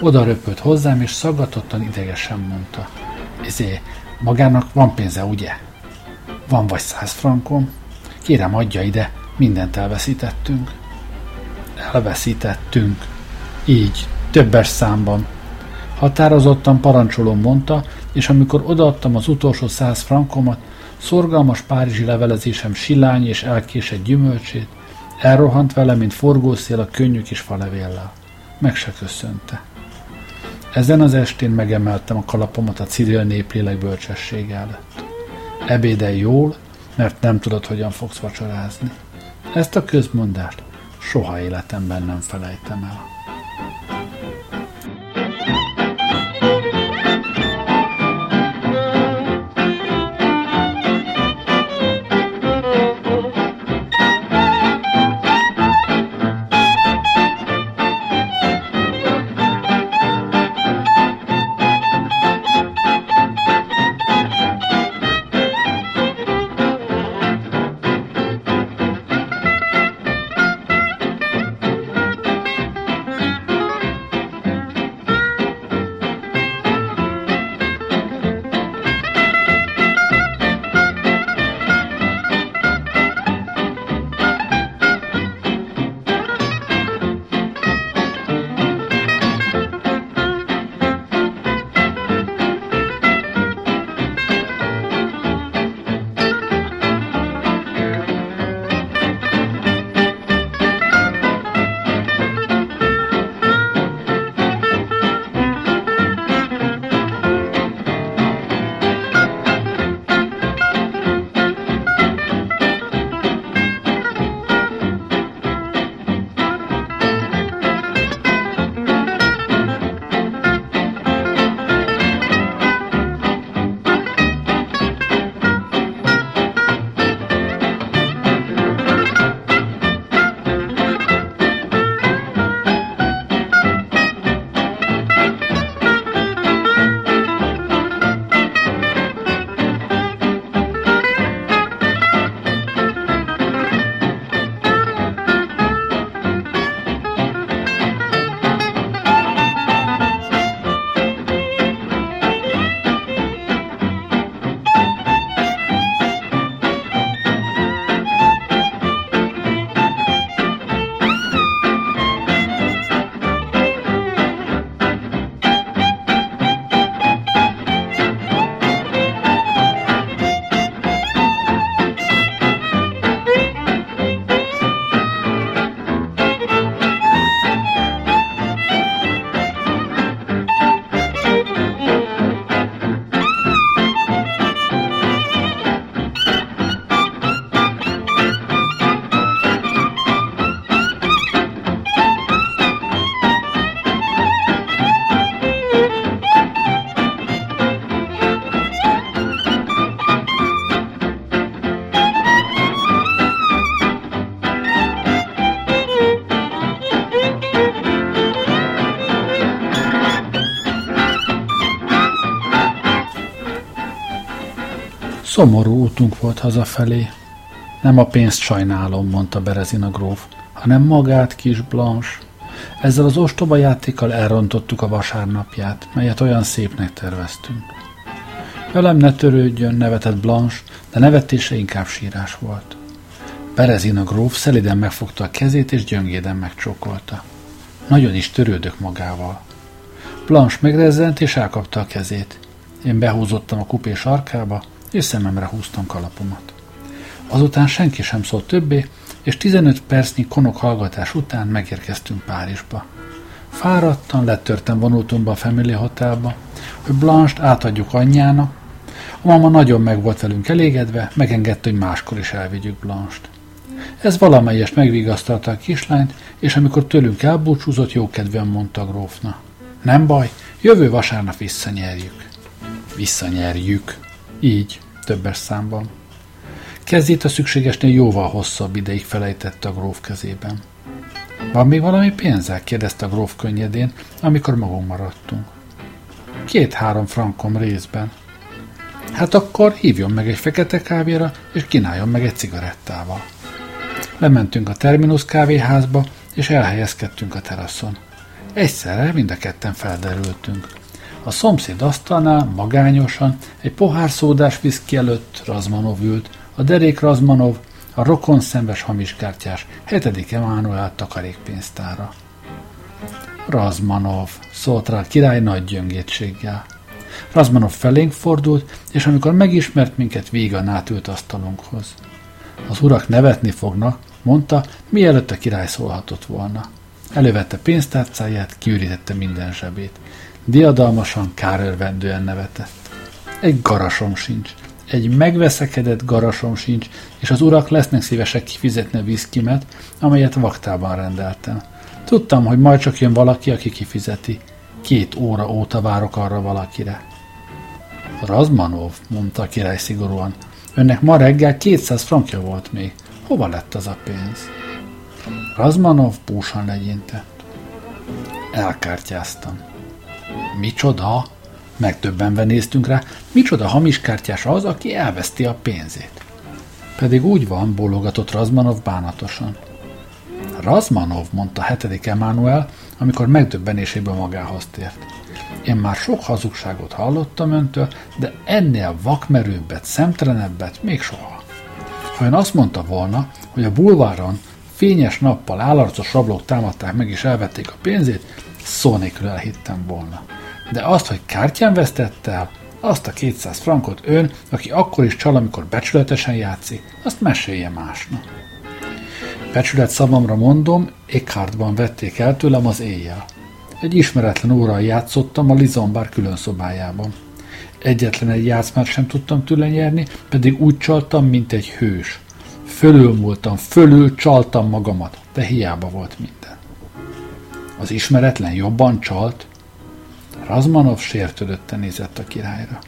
Oda röpött hozzám, és szaggatottan idegesen mondta. Ezé, Magának van pénze, ugye? Van vagy száz frankom? Kérem, adja ide, mindent elveszítettünk. Elveszítettünk. Így, többes számban. Határozottan parancsolom mondta, és amikor odaadtam az utolsó száz frankomat, szorgalmas párizsi levelezésem silány és elkésett gyümölcsét, elrohant vele, mint forgószél a könnyű kis falevéllel. Meg se köszönte. Ezen az estén megemeltem a kalapomat a Cyril néplélek bölcsessége előtt. Ebédelj jól, mert nem tudod, hogyan fogsz vacsorázni. Ezt a közmondást soha életemben nem felejtem el. Szomorú útunk volt hazafelé. Nem a pénzt sajnálom, mondta Berezina gróf, hanem magát, kis Blanche. Ezzel az ostoba játékkal elrontottuk a vasárnapját, melyet olyan szépnek terveztünk. Velem ne törődjön, nevetett Blanche, de nevetése inkább sírás volt. Berezina gróf szeliden megfogta a kezét és gyöngéden megcsókolta. Nagyon is törődök magával. Blanche megrezzent és elkapta a kezét. Én behúzottam a kupé sarkába, és szememre húztam kalapomat. Azután senki sem szólt többé, és 15 percnyi konok hallgatás után megérkeztünk Párizsba. Fáradtan, letörtem vonultunk a Family Hotelba, hogy Blanche-t átadjuk anyjának. A mama nagyon meg volt velünk elégedve, megengedte, hogy máskor is elvigyük Blanche-t. Ez valamelyest megvigasztalta a kislányt, és amikor tőlünk elbúcsúzott, jókedvűen mondta a grófna. Nem baj, jövő vasárnap visszanyerjük. Visszanyerjük. Így, többes számban. Kezét a szükségesnél jóval hosszabb ideig felejtette a gróf kezében. Van még valami pénzzel? kérdezte a gróf könnyedén, amikor magunk maradtunk. Két-három frankom részben. Hát akkor hívjon meg egy fekete kávéra, és kínáljon meg egy cigarettával. Lementünk a Terminus kávéházba, és elhelyezkedtünk a teraszon. Egyszerre mind a ketten felderültünk. A szomszéd asztalnál magányosan egy pohár szódás viszki előtt Razmanov ült, a derék Razmanov, a rokon szembes hamiskártyás, hetedik Emanuel takarékpénztára. Razmanov, szólt rá a király nagy gyöngétséggel. Razmanov felénk fordult, és amikor megismert minket, vígan átült asztalunkhoz. Az urak nevetni fognak, mondta, mielőtt a király szólhatott volna. Elővette pénztárcáját, kiürítette minden zsebét. Diadalmasan, kárörvendően nevetett. Egy garasom sincs. Egy megveszekedett garasom sincs, és az urak lesznek szívesek kifizetni a viszkimet, amelyet vaktában rendeltem. Tudtam, hogy majd csak jön valaki, aki kifizeti. Két óra óta várok arra valakire. Razmanov, mondta a király szigorúan, önnek ma reggel 200 frankja volt még. Hova lett az a pénz? Razmanov búsan legyintett. Elkártyáztam. Micsoda? Megtöbbenve néztünk rá, micsoda hamis kártyás az, aki elveszti a pénzét. Pedig úgy van, bólogatott Razmanov bánatosan. Razmanov, mondta hetedik Emmanuel, amikor megdöbbenéséből magához tért. Én már sok hazugságot hallottam öntől, de ennél vakmerőbbet, szemtelenebbet még soha. Ha ön azt mondta volna, hogy a bulváron fényes nappal állarcos rablók támadták meg és elvették a pénzét, szó nélkül elhittem volna. De azt, hogy kártyán vesztette el, azt a 200 frankot ön, aki akkor is csal, amikor becsületesen játszik, azt mesélje másnak. Becsület szavamra mondom, Eckhartban vették el tőlem az éjjel. Egy ismeretlen órán játszottam a Lizombár külön szobájában. Egyetlen egy játszmát sem tudtam tőle nyerni, pedig úgy csaltam, mint egy hős. Fölülmúltam, fölül csaltam magamat, de hiába volt minden. Az ismeretlen jobban csalt? Razmanov sértődötten nézett a királyra.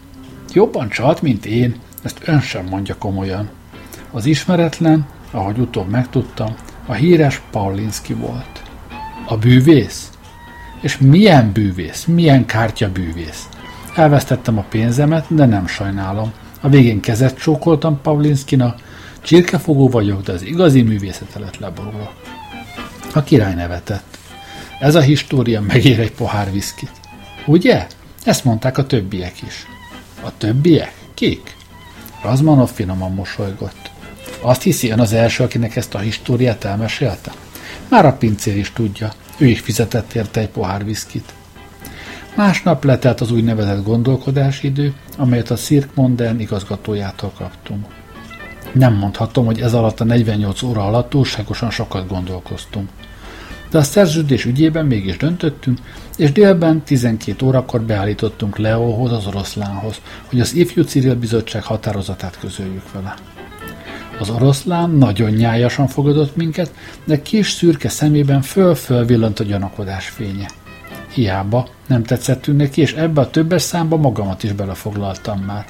Jobban csalt, mint én, ezt ön sem mondja komolyan. Az ismeretlen, ahogy utóbb megtudtam, a híres Paulinski volt. A bűvész? És milyen bűvész, milyen kártya bűvész? Elvesztettem a pénzemet, de nem sajnálom. A végén kezet csókoltam Paulinskinak, csirkefogó vagyok, de az igazi művészete lett leborulva. A király nevetett. Ez a história megér egy pohár viszkit. Ugye? Ezt mondták a többiek is. A többiek? Kik? Razmanov finoman mosolygott. Azt hiszi ön az első, akinek ezt a históriát elmesélte? Már a pincér is tudja. Ő is fizetett érte egy pohár viszkit. Másnap letelt az úgynevezett gondolkodási idő, amelyet a Cirque Modern igazgatójától kaptunk. Nem mondhatom, hogy ez alatt a 48 óra alatt túlságosan sokat gondolkoztunk. De a szerződés ügyében mégis döntöttünk, és délben 12 órakor beállítottunk Leóhoz, az oroszlánhoz, hogy az ifjú Cyril bizottság határozatát közöljük vele. Az oroszlán nagyon nyájasan fogadott minket, de kis szürke szemében föl-föl villant a gyanakodás fénye. Hiába nem tetszettünk neki, és ebbe a többes számba magamat is belefoglaltam már.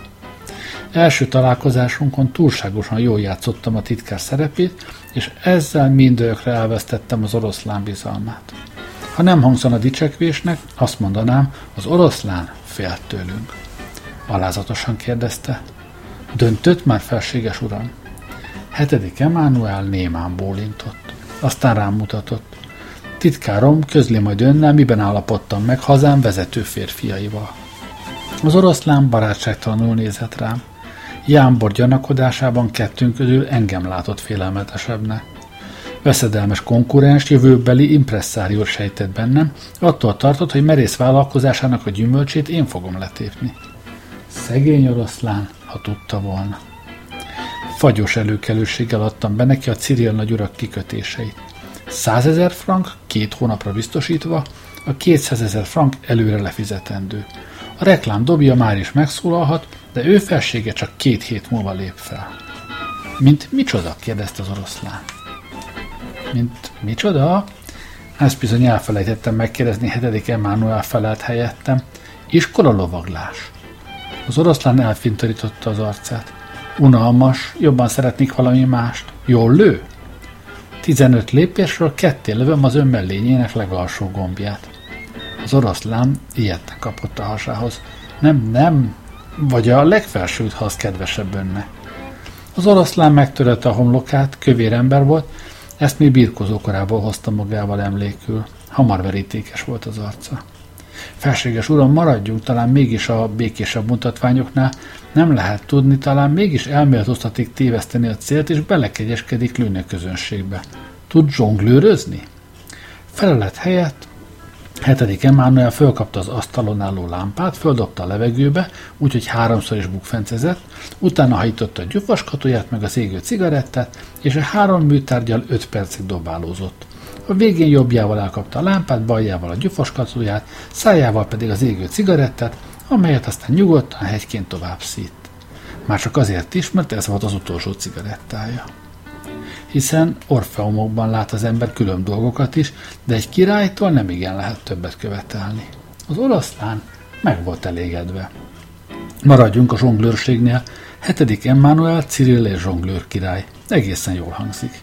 Első találkozásunkon túlságosan jól játszottam a titkár szerepét, és ezzel mindörökre elvesztettem az oroszlán bizalmát. Ha nem hangzana dicsekvésnek, azt mondanám, az oroszlán félt tőlünk. Alázatosan kérdezte. Döntött már felséges uram? Hetedik Emánuel némán bólintott. Aztán rám mutatott. Titkárom közli majd önnel, miben állapodtam meg hazám vezető férfiaival. Az oroszlán barátságtalanul nézett rám. Jámbor gyanakodásában kettőnk közül engem látott félelmetesebbnek. Veszedelmes konkurens, jövőbeli impresszárió sejtett bennem, attól tartott, hogy merész vállalkozásának a gyümölcsét én fogom letépni. Szegény oroszlán, ha tudta volna. Fagyos előkelőséggel adtam be neki a Cyril nagyurak kikötéseit. Százezer frank, két hónapra biztosítva, a 200 ezer frank előre lefizetendő. A reklám dobja már is megszólalhat, de ő felsége csak két hét múlva lép fel. Mint micsoda? kérdezte az oroszlán. Mint micsoda? Ezt bizony elfelejtettem megkérdezni, hetedik Emmanuel felelt helyettem. Iskola lovaglás. Az oroszlán elfintorította az arcát. Unalmas, jobban szeretnék valami mást. Jól lő? 15 lépésről ketté lövöm az önmellényének legalsó gombját. Az oroszlán ilyetten kapott a hasához. Nem, nem, vagy a legfelsőt, ha az kedvesebb önne. Az oroszlán megtörölte a homlokát, kövér ember volt, ezt még birkozó korából hozta magával emlékül. Hamar verítékes volt az arca. Felséges uram, maradjunk talán mégis a békésebb mutatványoknál, nem lehet tudni, talán mégis elméltoztatik téveszteni a célt, és belekegyeskedik lőne közönségbe. Tud zsonglőrözni? Felelet helyett Hetedik Emmanuel fölkapta az asztalon álló lámpát, földobta a levegőbe, úgyhogy háromszor is bukfencezett, utána hajította a gyufaskatóját meg az égő cigarettát, és a három műtárgyal öt percig dobálózott. A végén jobbjával elkapta a lámpát, baljával a gyufaskatóját, szájával pedig az égő cigarettát, amelyet aztán nyugodtan hegyként tovább szít. Már csak azért is, mert ez volt az utolsó cigarettája hiszen orfeumokban lát az ember külön dolgokat is, de egy királytól nem igen lehet többet követelni. Az oroszlán meg volt elégedve. Maradjunk a zsonglőrségnél. Hetedik Emmanuel Cyril és zsonglőr király. Egészen jól hangzik.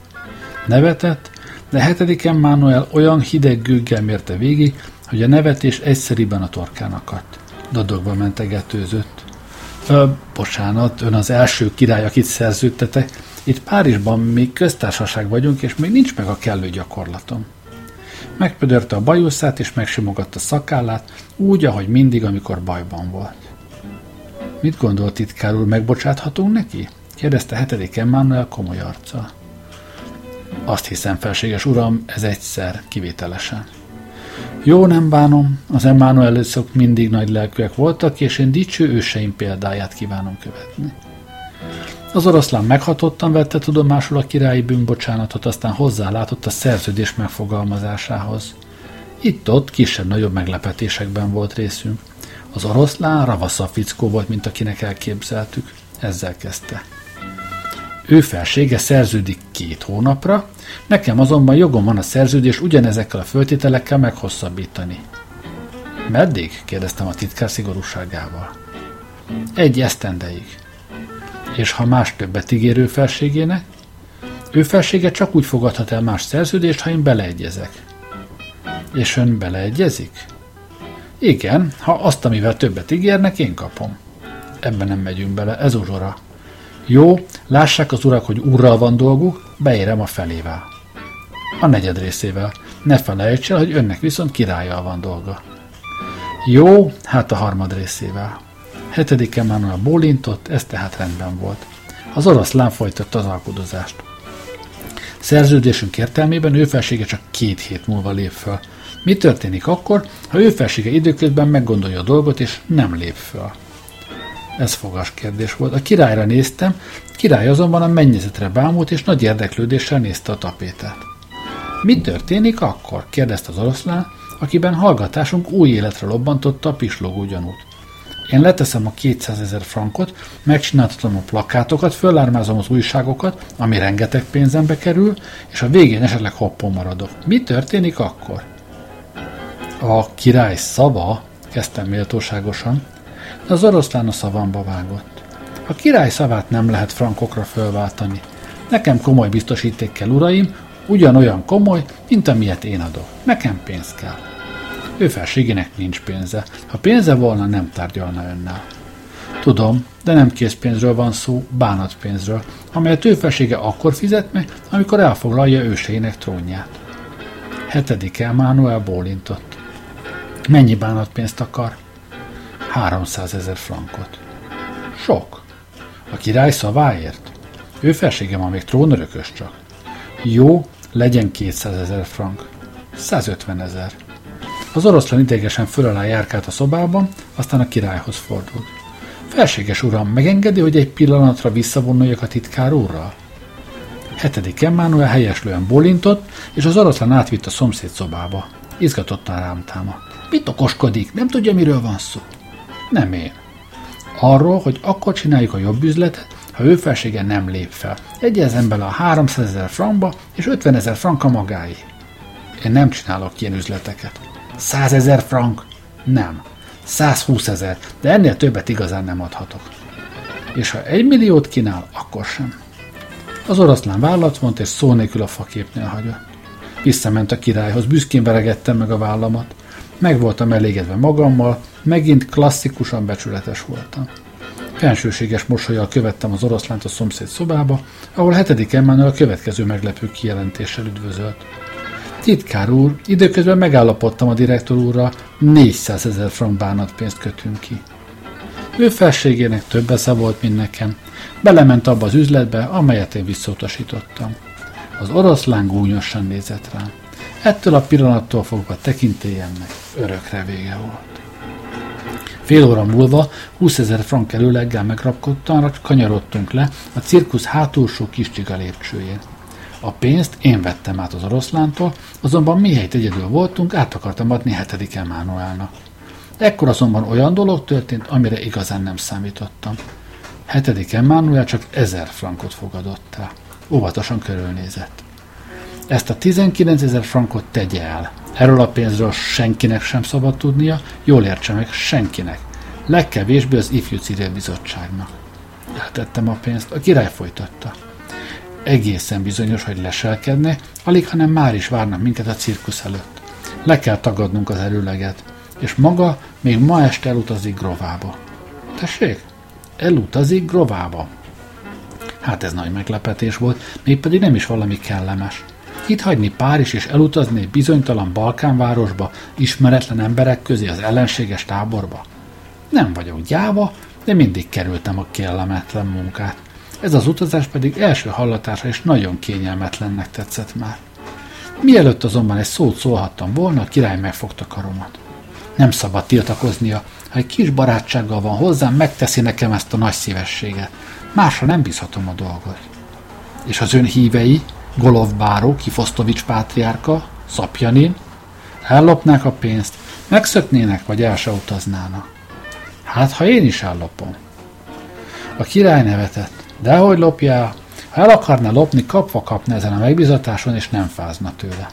Nevetett, de hetedik Emmanuel olyan hideg gőggel mérte végig, hogy a nevetés egyszeriben a torkán akadt. Dadogva mentegetőzött. Ö, bocsánat, ön az első király, akit szerződtetek, itt Párizsban még köztársaság vagyunk, és még nincs meg a kellő gyakorlatom. Megpödörte a bajuszát, és megsimogatta szakállát, úgy, ahogy mindig, amikor bajban volt. Mit gondolt titkár úr, megbocsáthatunk neki? kérdezte hetedik Emmanuel komoly arccal. Azt hiszem, felséges uram, ez egyszer, kivételesen. Jó, nem bánom, az Emmanuel mindig nagy lelkűek voltak, és én dicső őseim példáját kívánom követni. Az oroszlán meghatottan vette tudomásul a királyi bűnbocsánatot, aztán hozzálátott a szerződés megfogalmazásához. Itt-ott kisebb-nagyobb meglepetésekben volt részünk. Az oroszlán ravasza fickó volt, mint akinek elképzeltük. Ezzel kezdte. Ő felsége szerződik két hónapra, nekem azonban jogom van a szerződés ugyanezekkel a föltételekkel meghosszabbítani. Meddig? kérdeztem a titkár szigorúságával. Egy esztendeig és ha más többet ígérő felségének, ő felsége csak úgy fogadhat el más szerződést, ha én beleegyezek. És ön beleegyezik? Igen, ha azt, amivel többet ígérnek, én kapom. Ebben nem megyünk bele, ez uzsora. Jó, lássák az urak, hogy urral van dolguk, beérem a felével. A negyed részével. Ne felejts el, hogy önnek viszont királlyal van dolga. Jó, hát a harmad részével. Hetedik Emmanuel bólintott, ez tehát rendben volt. Az oroszlán folytatta az alkudozást. Szerződésünk értelmében ő felsége csak két hét múlva lép föl. Mi történik akkor, ha ő felsége időközben meggondolja a dolgot, és nem lép föl? Ez fogas kérdés volt. A királyra néztem, király azonban a mennyezetre bámult, és nagy érdeklődéssel nézte a tapétát. Mi történik akkor? kérdezte az oroszlán, akiben hallgatásunk új életre lobbantotta a pislogó gyanút. Én leteszem a 200 ezer frankot, megcsináltatom a plakátokat, föllármázom az újságokat, ami rengeteg pénzembe kerül, és a végén esetleg hoppon maradok. Mi történik akkor? A király szava, kezdtem méltóságosan, de az oroszlán a szavamba vágott. A király szavát nem lehet frankokra fölváltani. Nekem komoly biztosíték kell, uraim, ugyanolyan komoly, mint amilyet én adok. Nekem pénz kell. Ő felségének nincs pénze. Ha pénze volna, nem tárgyalna önnel. Tudom, de nem készpénzről van szó, bánatpénzről, amelyet ő felsége akkor fizet meg, amikor elfoglalja őseinek trónját. Hetedik Emmanuel bólintott. Mennyi bánatpénzt akar? 300 ezer frankot. Sok. A király szaváért? Ő felsége ma még trónörökös csak. Jó, legyen 200 ezer frank. 150 ezer. Az oroszlán idegesen föl alá járkált a szobában, aztán a királyhoz fordult. Felséges uram, megengedi, hogy egy pillanatra visszavonuljak a titkár úrral? Hetedik Emmanuel helyeslően bolintott, és az oroszlán átvitt a szomszéd szobába. Izgatottan rám támadt. Mit okoskodik? Nem tudja, miről van szó? Nem én. Arról, hogy akkor csináljuk a jobb üzletet, ha ő felsége nem lép fel. Egyezem bele a 300 ezer frankba, és 50 ezer franka magáé. Én nem csinálok ilyen üzleteket. 100 ezer frank? Nem. 120 ezer, de ennél többet igazán nem adhatok. És ha egy milliót kínál, akkor sem. Az oroszlán vállat vont, és szó nélkül a faképnél hagyott. Visszament a királyhoz, büszkén veregettem meg a vállamat. Meg voltam elégedve magammal, megint klasszikusan becsületes voltam. Fensőséges mosolyjal követtem az oroszlánt a szomszéd szobába, ahol hetedik Emmanuel a következő meglepő kijelentéssel üdvözölt. Titkár úr, időközben megállapodtam a direktor úrra, 400 ezer frank bánatpénzt kötünk ki. Ő felségének több esze volt, mint nekem. Belement abba az üzletbe, amelyet én visszautasítottam. Az oroszlán gúnyosan nézett rám. Ettől a pillanattól fogva tekintélyemnek örökre vége volt. Fél óra múlva 20 ezer frank előleggel megrapkodtan kanyarodtunk le a cirkusz hátulsó kis lépcsőjén. A pénzt én vettem át az oroszlántól, azonban mihelyt egyedül voltunk, át akartam adni hetedik Emánuelnak. Ekkor azonban olyan dolog történt, amire igazán nem számítottam. Hetedik Emmanuel csak ezer frankot fogadott el. Óvatosan körülnézett. Ezt a 19 ezer frankot tegye el. Erről a pénzről senkinek sem szabad tudnia, jól értse meg, senkinek. Legkevésbé az ifjú civil bizottságnak. Eltettem a pénzt, a király folytatta. Egészen bizonyos, hogy leselkedne, alig, hanem már is várnak minket a cirkusz előtt. Le kell tagadnunk az erőleget, és maga még ma este elutazik Grovába. Tessék? Elutazik Grovába. Hát ez nagy meglepetés volt, mégpedig nem is valami kellemes. Itt hagyni Párizs és elutazni egy bizonytalan Balkánvárosba, ismeretlen emberek közé az ellenséges táborba? Nem vagyok gyáva, de mindig kerültem a kellemetlen munkát. Ez az utazás pedig első hallatásra is nagyon kényelmetlennek tetszett már. Mielőtt azonban egy szót szólhattam volna, a király megfogta karomat. Nem szabad tiltakoznia, ha egy kis barátsággal van hozzám, megteszi nekem ezt a nagy szívességet. Másra nem bízhatom a dolgot. És az ön hívei, Golov báró, Kifosztovics pátriárka, Szapjanin, ellopnák a pénzt, megszöknének, vagy el se utaznának. Hát, ha én is ellopom. A király nevetett. Dehogy lopjál, ha el akarna lopni, kapva kapna ezen a megbizatáson, és nem fázna tőle.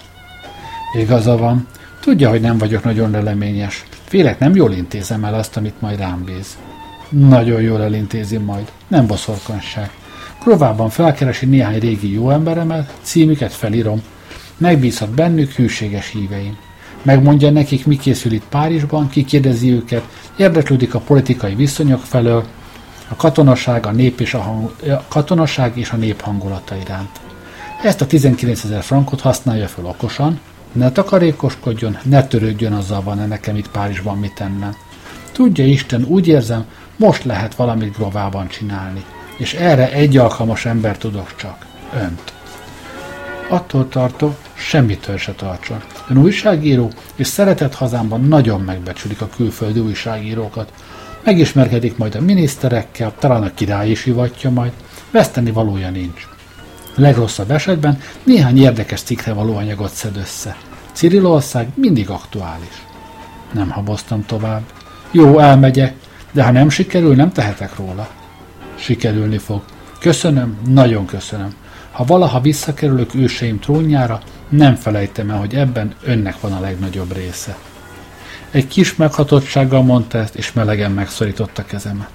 Igaza van, tudja, hogy nem vagyok nagyon leleményes. Félek, nem jól intézem el azt, amit majd rám bíz. Nagyon jól elintézi majd, nem boszorkanság. Provában felkeresi néhány régi jó emberemet, címüket felírom. Megbízhat bennük hűséges híveim. Megmondja nekik, mi készül itt Párizsban, kikérdezi őket, érdeklődik a politikai viszonyok felől, a katonaság, a nép és a, hang, a katonaság és a nép hangulata iránt. Ezt a 19 ezer frankot használja fel okosan, ne takarékoskodjon, ne törődjön azzal van -e nekem itt Párizsban mit tennem. Tudja Isten, úgy érzem, most lehet valamit Grovában csinálni, és erre egy alkalmas ember tudok csak, önt. Attól tartok, semmitől se tartson. Ön újságíró, és szeretett hazámban nagyon megbecsülik a külföldi újságírókat, Megismerkedik majd a miniszterekkel, talán a király is hivatja majd, veszteni valója nincs. Legrosszabb esetben néhány érdekes cikkre való anyagot szed össze. Cirilország mindig aktuális. Nem haboztam tovább. Jó, elmegyek, de ha nem sikerül, nem tehetek róla. Sikerülni fog. Köszönöm, nagyon köszönöm. Ha valaha visszakerülök őseim trónjára, nem felejtem el, hogy ebben önnek van a legnagyobb része. Egy kis meghatottsággal mondta ezt, és melegen megszorította kezemet.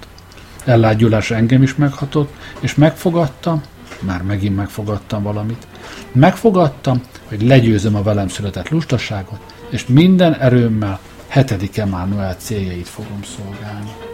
Ellágyulás engem is meghatott, és megfogadtam, már megint megfogadtam valamit, megfogadtam, hogy legyőzöm a velem született lustaságot, és minden erőmmel hetedik Emmanuel céljait fogom szolgálni.